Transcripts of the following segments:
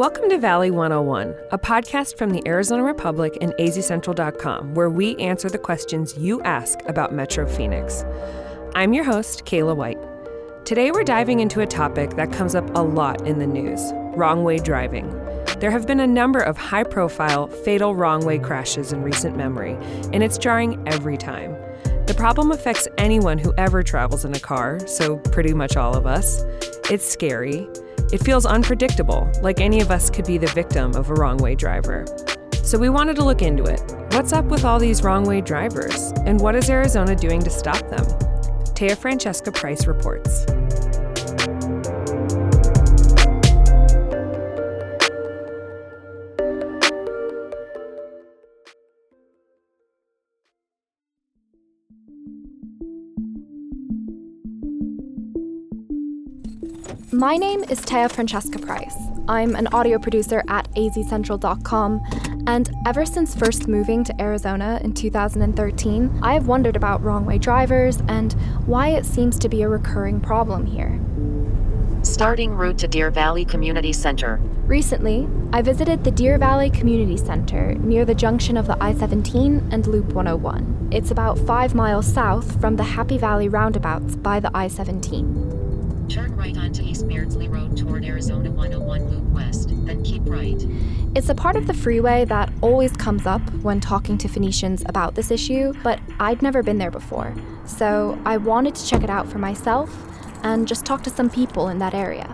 Welcome to Valley 101, a podcast from the Arizona Republic and azcentral.com, where we answer the questions you ask about Metro Phoenix. I'm your host, Kayla White. Today we're diving into a topic that comes up a lot in the news wrong way driving. There have been a number of high profile, fatal wrong way crashes in recent memory, and it's jarring every time. The problem affects anyone who ever travels in a car, so pretty much all of us. It's scary. It feels unpredictable, like any of us could be the victim of a wrong way driver. So we wanted to look into it. What's up with all these wrong way drivers? And what is Arizona doing to stop them? Taya Francesca Price reports. My name is Taya Francesca Price. I'm an audio producer at azcentral.com, and ever since first moving to Arizona in 2013, I have wondered about wrong way drivers and why it seems to be a recurring problem here. Starting route to Deer Valley Community Center. Recently, I visited the Deer Valley Community Center near the junction of the I 17 and Loop 101. It's about five miles south from the Happy Valley roundabouts by the I 17. Turn right onto East Beardsley Road toward Arizona 101 Loop West, then keep right. It's a part of the freeway that always comes up when talking to Phoenicians about this issue, but I'd never been there before. So I wanted to check it out for myself and just talk to some people in that area.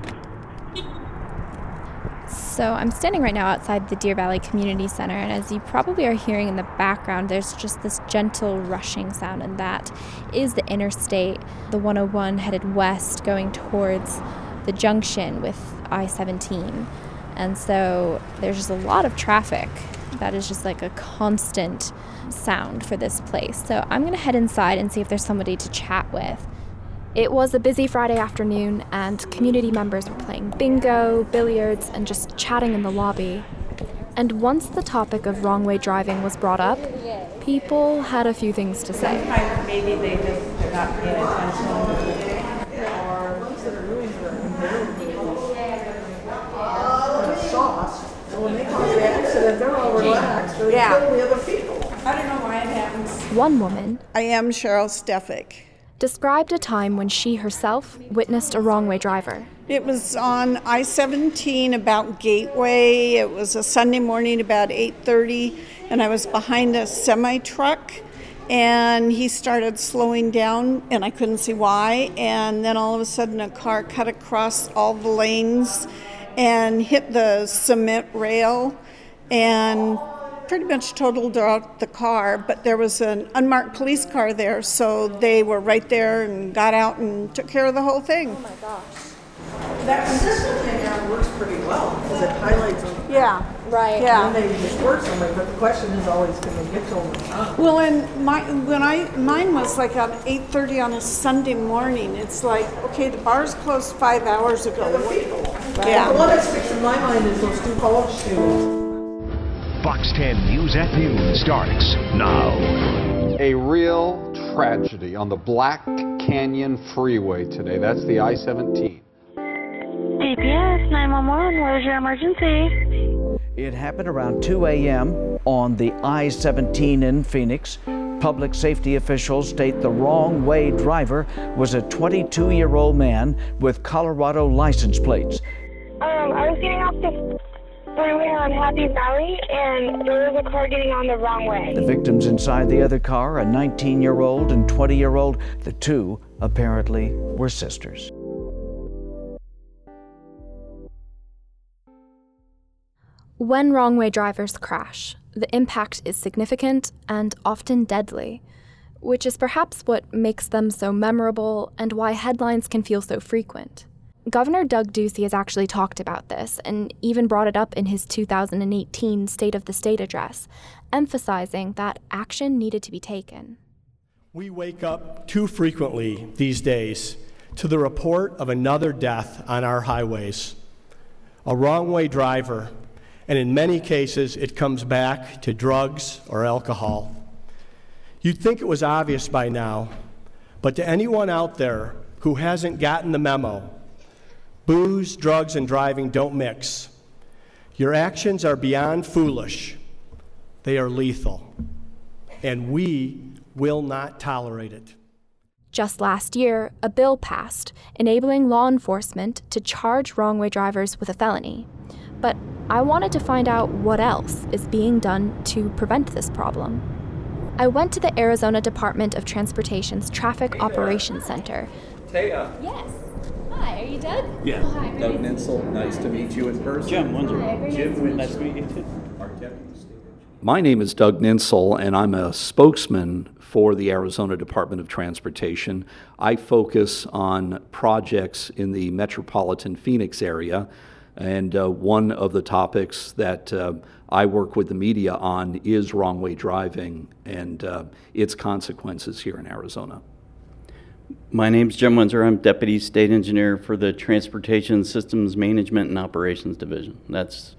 So I'm standing right now outside the Deer Valley Community Center, and as you probably are hearing in the background, there's just this gentle rushing sound, and that is the interstate, the 101 headed west going towards the junction with I 17. And so there's just a lot of traffic. That is just like a constant sound for this place. So I'm gonna head inside and see if there's somebody to chat with. It was a busy Friday afternoon, and community members were playing bingo, billiards, and just chatting in the lobby. And once the topic of wrong way driving was brought up, people had a few things to say. Maybe they just they're not paying attention or sauce. So when they cause the accident, they're all relaxed. They're Yeah. killing the other people. I don't know why it happens. One woman I am Cheryl Stefik. Described a time when she herself witnessed a wrong way driver. It was on I-17 about Gateway. It was a Sunday morning about 8:30, and I was behind a semi truck, and he started slowing down, and I couldn't see why. And then all of a sudden, a car cut across all the lanes and hit the cement rail, and pretty much totaled out the car. But there was an unmarked police car there, so they were right there and got out and took care of the whole thing. Oh my gosh. That system thing now works pretty well because it highlights them. Yeah, Right. yeah. And they disperse somebody, but the question is always, can they get to them? Well, and my when I mine was like at eight thirty on a Sunday morning. It's like okay, the bar's closed five hours ago. The people. Yeah. The one that sticks in my mind is those two college students. Fox 10 News at Noon starts now. A real tragedy on the Black Canyon Freeway today. That's the I 17. DPS 911, what is your emergency? It happened around 2 a.m. on the I 17 in Phoenix. Public safety officials state the wrong way driver was a 22 year old man with Colorado license plates. Um, I was getting off the freeway on Happy Valley, and there was a car getting on the wrong way. The victims inside the other car, a 19 year old and 20 year old, the two apparently were sisters. When wrong way drivers crash, the impact is significant and often deadly, which is perhaps what makes them so memorable and why headlines can feel so frequent. Governor Doug Ducey has actually talked about this and even brought it up in his 2018 State of the State address, emphasizing that action needed to be taken. We wake up too frequently these days to the report of another death on our highways. A wrong way driver, and in many cases, it comes back to drugs or alcohol. You'd think it was obvious by now, but to anyone out there who hasn't gotten the memo, booze, drugs, and driving don't mix. Your actions are beyond foolish, they are lethal, and we will not tolerate it. Just last year, a bill passed enabling law enforcement to charge wrong way drivers with a felony. But I wanted to find out what else is being done to prevent this problem. I went to the Arizona Department of Transportation's Traffic Operations Center. Taya. Yes. Hi, are you Doug? Yeah. Oh, hi, Doug Nintzel, nice to meet you in person. Jim Windsor. Very Jim nice to meet Windsor. Nice to meet you too. Our deputy state engineer. My name is Doug Nintzel, and I'm a spokesman for the Arizona Department of Transportation. I focus on projects in the metropolitan Phoenix area, and uh, one of the topics that uh, I work with the media on is wrong way driving and uh, its consequences here in Arizona. My name is Jim Windsor. I'm Deputy State Engineer for the Transportation Systems Management and Operations Division. That's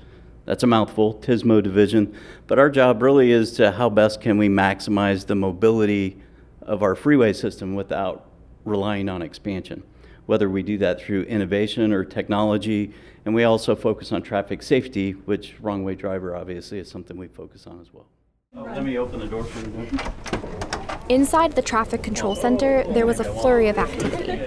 that's a mouthful, TSMO division. But our job really is to how best can we maximize the mobility of our freeway system without relying on expansion. Whether we do that through innovation or technology, and we also focus on traffic safety, which wrong way driver obviously is something we focus on as well. Let me open the door for you. Inside the traffic control center, there was a flurry of activity.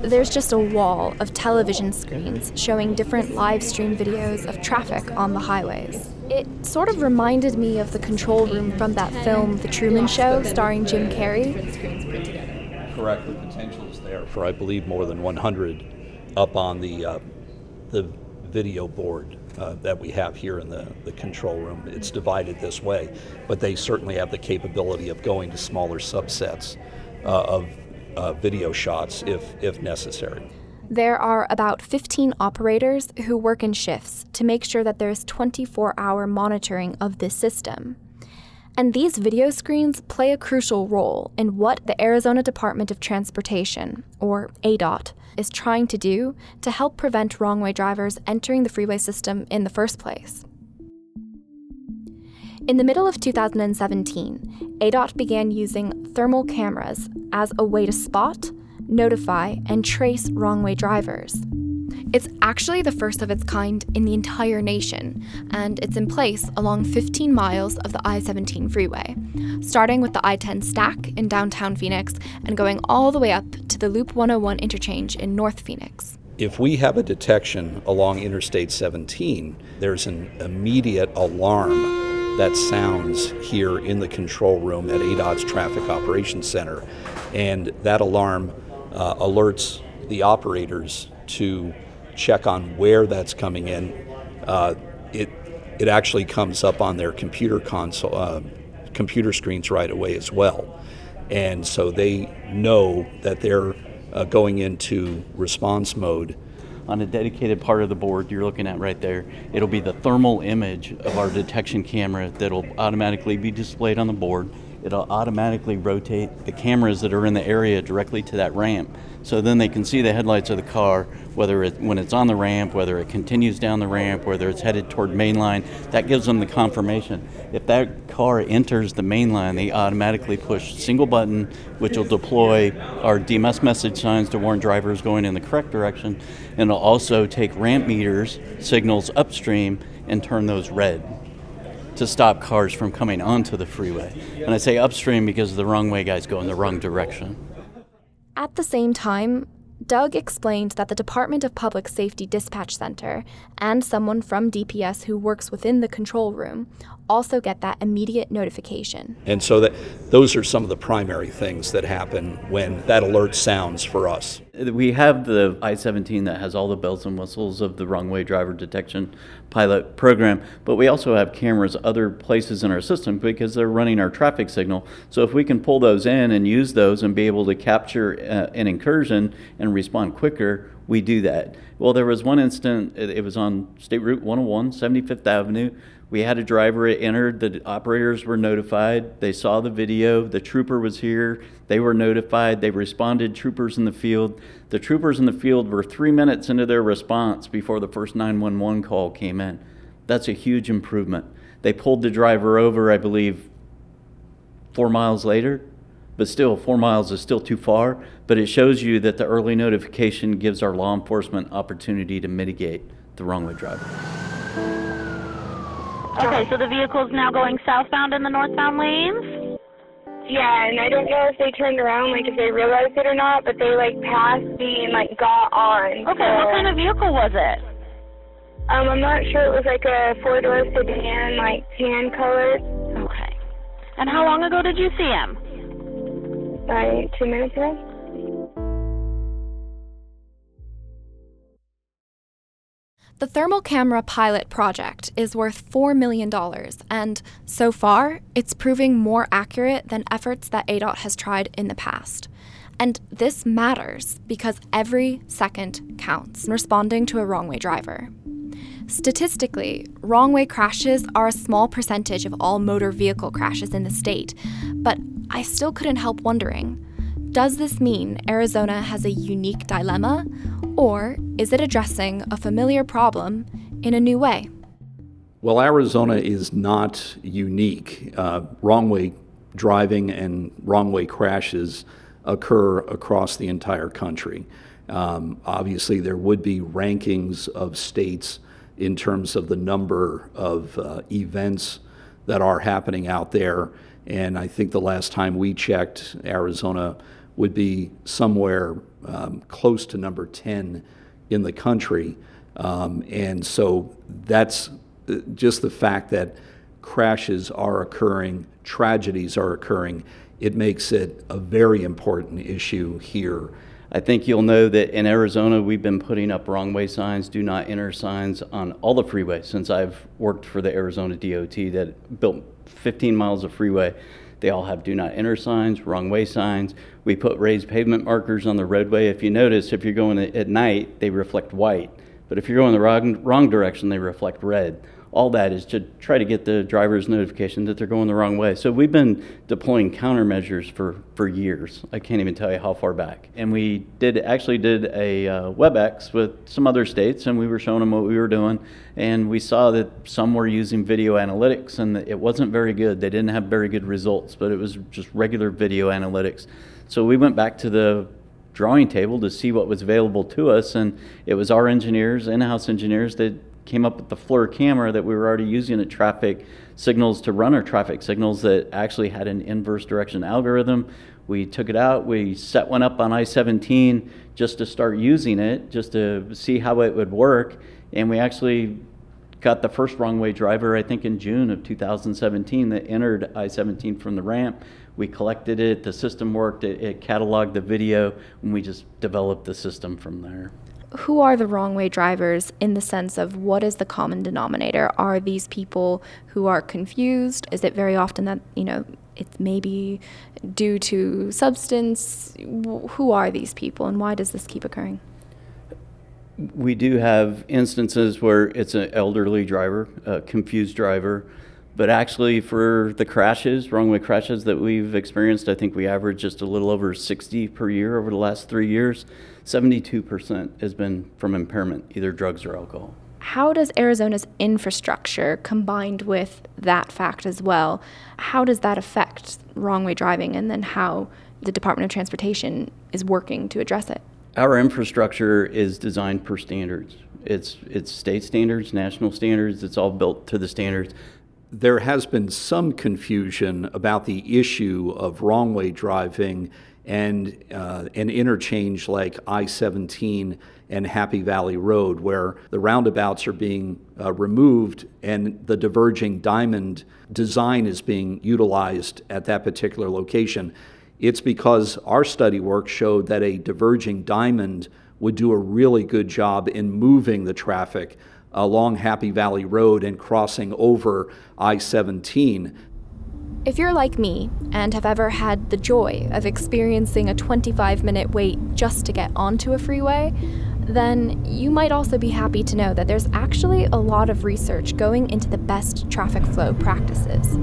There's just a wall of television screens showing different live stream videos of traffic on the highways. It sort of reminded me of the control room from that film, The Truman Show, starring Jim Carrey. Correct. The potential is there for, I believe, more than 100 up on the uh, the video board uh, that we have here in the, the control room. It's divided this way, but they certainly have the capability of going to smaller subsets uh, of uh, video shots if if necessary. There are about 15 operators who work in shifts to make sure that there's 24 hour monitoring of this system. And these video screens play a crucial role in what the Arizona Department of Transportation, or ADOT, is trying to do to help prevent wrong way drivers entering the freeway system in the first place. In the middle of 2017, ADOT began using thermal cameras as a way to spot, notify, and trace wrong way drivers. It's actually the first of its kind in the entire nation, and it's in place along 15 miles of the I 17 freeway, starting with the I 10 stack in downtown Phoenix and going all the way up to the Loop 101 interchange in North Phoenix. If we have a detection along Interstate 17, there's an immediate alarm that sounds here in the control room at ADOT's Traffic Operations Center. And that alarm uh, alerts the operators to check on where that's coming in. Uh, it, it actually comes up on their computer console, uh, computer screens right away as well. And so they know that they're uh, going into response mode on a dedicated part of the board you're looking at right there, it'll be the thermal image of our detection camera that'll automatically be displayed on the board. It'll automatically rotate the cameras that are in the area directly to that ramp. So then they can see the headlights of the car, whether it when it's on the ramp, whether it continues down the ramp, whether it's headed toward mainline. That gives them the confirmation. If that car enters the mainline, they automatically push single button, which will deploy our DMS message signs to warn drivers going in the correct direction, and it'll also take ramp meters signals upstream and turn those red to stop cars from coming onto the freeway. And I say upstream because the wrong way guys go in the wrong direction. At the same time, Doug explained that the Department of Public Safety Dispatch Center and someone from DPS who works within the control room also get that immediate notification. And so that those are some of the primary things that happen when that alert sounds for us. We have the I 17 that has all the bells and whistles of the wrong way driver detection pilot program, but we also have cameras other places in our system because they're running our traffic signal. So if we can pull those in and use those and be able to capture uh, an incursion and respond quicker, we do that. Well, there was one incident, it was on State Route 101, 75th Avenue. We had a driver entered, the operators were notified, they saw the video, the trooper was here, they were notified, they responded, troopers in the field. The troopers in the field were three minutes into their response before the first 911 call came in. That's a huge improvement. They pulled the driver over, I believe, four miles later, but still, four miles is still too far. But it shows you that the early notification gives our law enforcement opportunity to mitigate the wrong way driver. Okay, so the vehicle's now going southbound in the northbound lanes? Yeah, and I don't know if they turned around, like if they realized it or not, but they like passed me and like got on. Okay, what kind of vehicle was it? Um, I'm not sure. It was like a four door sedan, like tan colored. Okay. And how long ago did you see him? Like two minutes ago. The thermal camera pilot project is worth $4 million, and so far, it's proving more accurate than efforts that ADOT has tried in the past. And this matters because every second counts in responding to a wrong way driver. Statistically, wrong way crashes are a small percentage of all motor vehicle crashes in the state, but I still couldn't help wondering does this mean Arizona has a unique dilemma, or is it addressing a familiar problem in a new way? Well, Arizona is not unique. Uh, wrong way driving and wrong way crashes occur across the entire country. Um, obviously, there would be rankings of states in terms of the number of uh, events that are happening out there. And I think the last time we checked, Arizona would be somewhere um, close to number 10 in the country. Um, and so that's uh, just the fact that crashes are occurring, tragedies are occurring. It makes it a very important issue here. I think you'll know that in Arizona, we've been putting up wrong way signs, do not enter signs on all the freeways since I've worked for the Arizona DOT that built 15 miles of freeway. They all have do not enter signs, wrong way signs. We put raised pavement markers on the roadway. If you notice, if you're going at night, they reflect white. But if you're going the wrong, wrong direction, they reflect red. All that is to try to get the driver's notification that they're going the wrong way. So we've been deploying countermeasures for, for years. I can't even tell you how far back. And we did actually did a uh, WebEx with some other states, and we were showing them what we were doing. And we saw that some were using video analytics, and it wasn't very good. They didn't have very good results, but it was just regular video analytics. So we went back to the drawing table to see what was available to us, and it was our engineers, in-house engineers, that came up with the FLIR camera that we were already using at traffic signals to run our traffic signals that actually had an inverse direction algorithm. We took it out, we set one up on I 17 just to start using it, just to see how it would work. And we actually got the first wrong way driver, I think, in June of 2017 that entered I 17 from the ramp. We collected it, the system worked, it, it cataloged the video, and we just developed the system from there who are the wrong way drivers in the sense of what is the common denominator? Are these people who are confused? Is it very often that, you know, it's maybe due to substance? Who are these people and why does this keep occurring? We do have instances where it's an elderly driver, a confused driver, but actually for the crashes, wrong way crashes that we've experienced, I think we average just a little over 60 per year over the last three years. 72% has been from impairment, either drugs or alcohol. How does Arizona's infrastructure, combined with that fact as well, how does that affect wrong way driving and then how the Department of Transportation is working to address it? Our infrastructure is designed per standards. It's, it's state standards, national standards, it's all built to the standards. There has been some confusion about the issue of wrong way driving and uh, an interchange like I 17 and Happy Valley Road, where the roundabouts are being uh, removed and the diverging diamond design is being utilized at that particular location. It's because our study work showed that a diverging diamond would do a really good job in moving the traffic along Happy Valley Road and crossing over I 17. If you're like me and have ever had the joy of experiencing a 25 minute wait just to get onto a freeway, then you might also be happy to know that there's actually a lot of research going into the best traffic flow practices.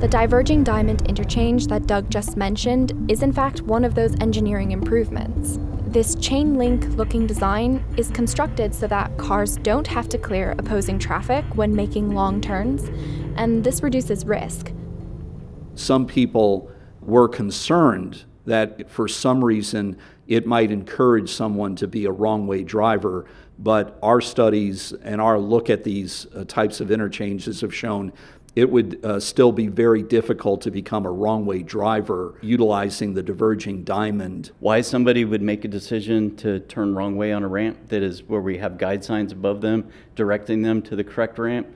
The diverging diamond interchange that Doug just mentioned is, in fact, one of those engineering improvements. This chain link looking design is constructed so that cars don't have to clear opposing traffic when making long turns, and this reduces risk some people were concerned that for some reason it might encourage someone to be a wrong way driver. But our studies and our look at these uh, types of interchanges have shown it would uh, still be very difficult to become a wrong way driver utilizing the diverging diamond. Why somebody would make a decision to turn wrong way on a ramp that is where we have guide signs above them directing them to the correct ramp,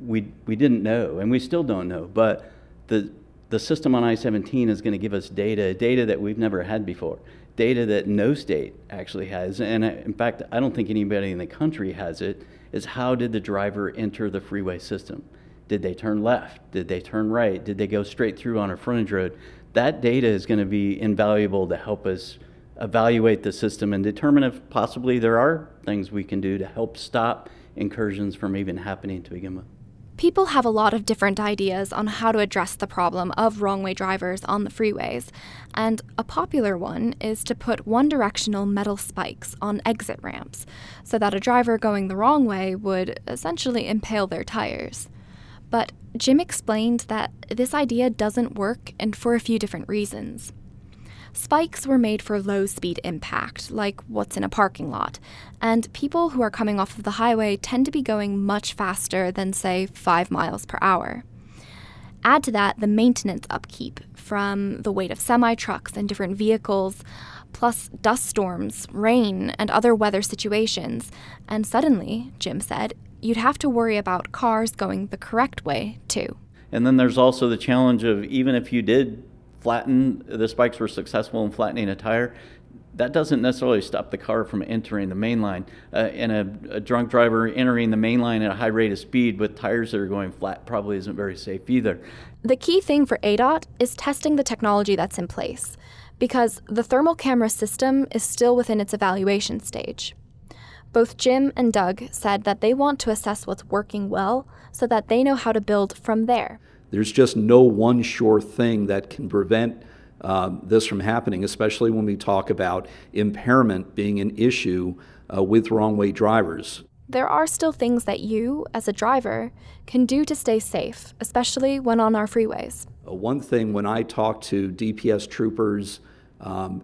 we, we didn't know, and we still don't know. But the, the system on I 17 is going to give us data, data that we've never had before, data that no state actually has. And uh, in fact, I don't think anybody in the country has it. Is how did the driver enter the freeway system? Did they turn left? Did they turn right? Did they go straight through on a frontage road? That data is going to be invaluable to help us evaluate the system and determine if possibly there are things we can do to help stop incursions from even happening to begin with. People have a lot of different ideas on how to address the problem of wrong way drivers on the freeways, and a popular one is to put one directional metal spikes on exit ramps so that a driver going the wrong way would essentially impale their tires. But Jim explained that this idea doesn't work and for a few different reasons. Spikes were made for low speed impact, like what's in a parking lot, and people who are coming off of the highway tend to be going much faster than, say, 5 miles per hour. Add to that the maintenance upkeep from the weight of semi trucks and different vehicles, plus dust storms, rain, and other weather situations, and suddenly, Jim said, you'd have to worry about cars going the correct way, too. And then there's also the challenge of even if you did flatten, the spikes were successful in flattening a tire, that doesn't necessarily stop the car from entering the main line. Uh, and a, a, drunk driver entering the main line at a high rate of speed with tires that are going flat probably isn't very safe either. The key thing for ADOT is testing the technology that's in place, because the thermal camera system is still within its evaluation stage. Both Jim and Doug said that they want to assess what's working well so that they know how to build from there. There's just no one sure thing that can prevent um, this from happening, especially when we talk about impairment being an issue uh, with wrong way drivers. There are still things that you, as a driver, can do to stay safe, especially when on our freeways. Uh, one thing when I talk to DPS troopers, um,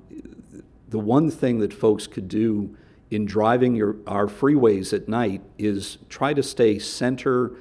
the one thing that folks could do in driving your, our freeways at night is try to stay center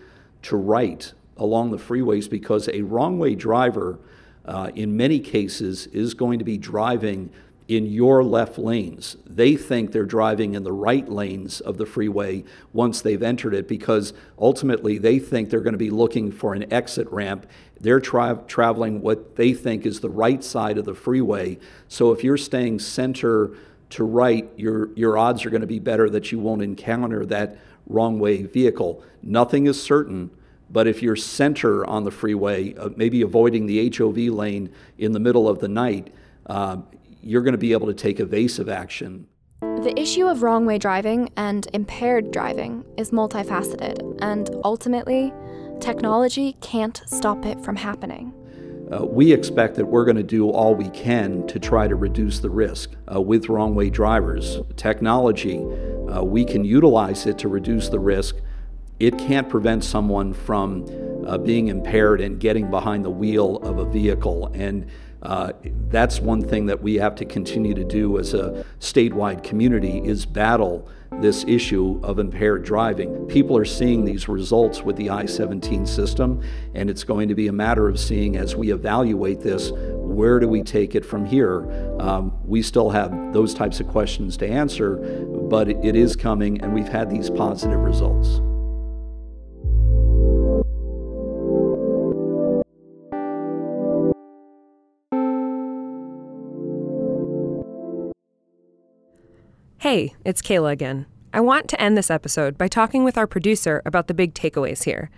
to right along the freeways because a wrong way driver, uh, in many cases, is going to be driving in your left lanes. They think they're driving in the right lanes of the freeway once they've entered it because ultimately they think they're going to be looking for an exit ramp. They're tra- traveling what they think is the right side of the freeway. So if you're staying center to right, your, your odds are going to be better that you won't encounter that wrong way vehicle. Nothing is certain, but if you're center on the freeway, uh, maybe avoiding the HOV lane in the middle of the night, uh, you're going to be able to take evasive action. The issue of wrong way driving and impaired driving is multifaceted, and ultimately, technology can't stop it from happening. Uh, we expect that we're going to do all we can to try to reduce the risk uh, with wrong way drivers. Technology, uh, we can utilize it to reduce the risk. It can't prevent someone from uh, being impaired and getting behind the wheel of a vehicle. And uh, that's one thing that we have to continue to do as a statewide community is battle this issue of impaired driving. People are seeing these results with the I-17 system, and it's going to be a matter of seeing as we evaluate this, where do we take it from here? Um, we still have those types of questions to answer, but it, it is coming, and we've had these positive results. Hey, it's Kayla again. I want to end this episode by talking with our producer about the big takeaways here.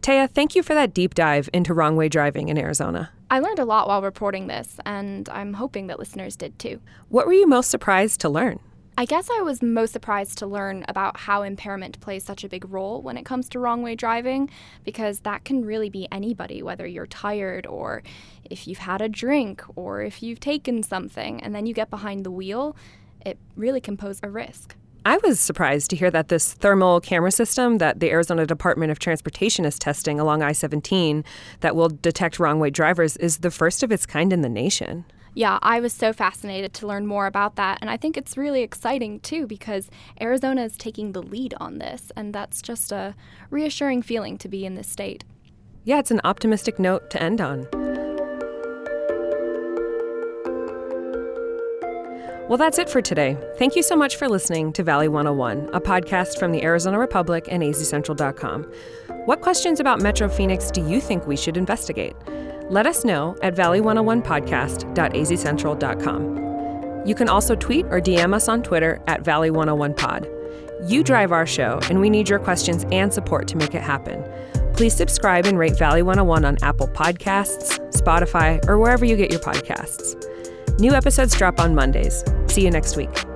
Taya, thank you for that deep dive into wrong way driving in Arizona. I learned a lot while reporting this, and I'm hoping that listeners did too. What were you most surprised to learn? I guess I was most surprised to learn about how impairment plays such a big role when it comes to wrong way driving, because that can really be anybody, whether you're tired or if you've had a drink or if you've taken something and then you get behind the wheel it really can pose a risk. I was surprised to hear that this thermal camera system that the Arizona Department of Transportation is testing along I 17 that will detect wrong way drivers is the first of its kind in the nation. Yeah, I was so fascinated to learn more about that. And I think it's really exciting too because Arizona is taking the lead on this. And that's just a reassuring feeling to be in this state. Yeah, it's an optimistic note to end on. Well, that's it for today. Thank you so much for listening to Valley 101, a podcast from the Arizona Republic and azcentral.com. What questions about Metro Phoenix do you think we should investigate? Let us know at valley101podcast.azcentral.com. You can also tweet or DM us on Twitter at Valley101pod. You drive our show, and we need your questions and support to make it happen. Please subscribe and rate Valley 101 on Apple Podcasts, Spotify, or wherever you get your podcasts. New episodes drop on Mondays. See you next week.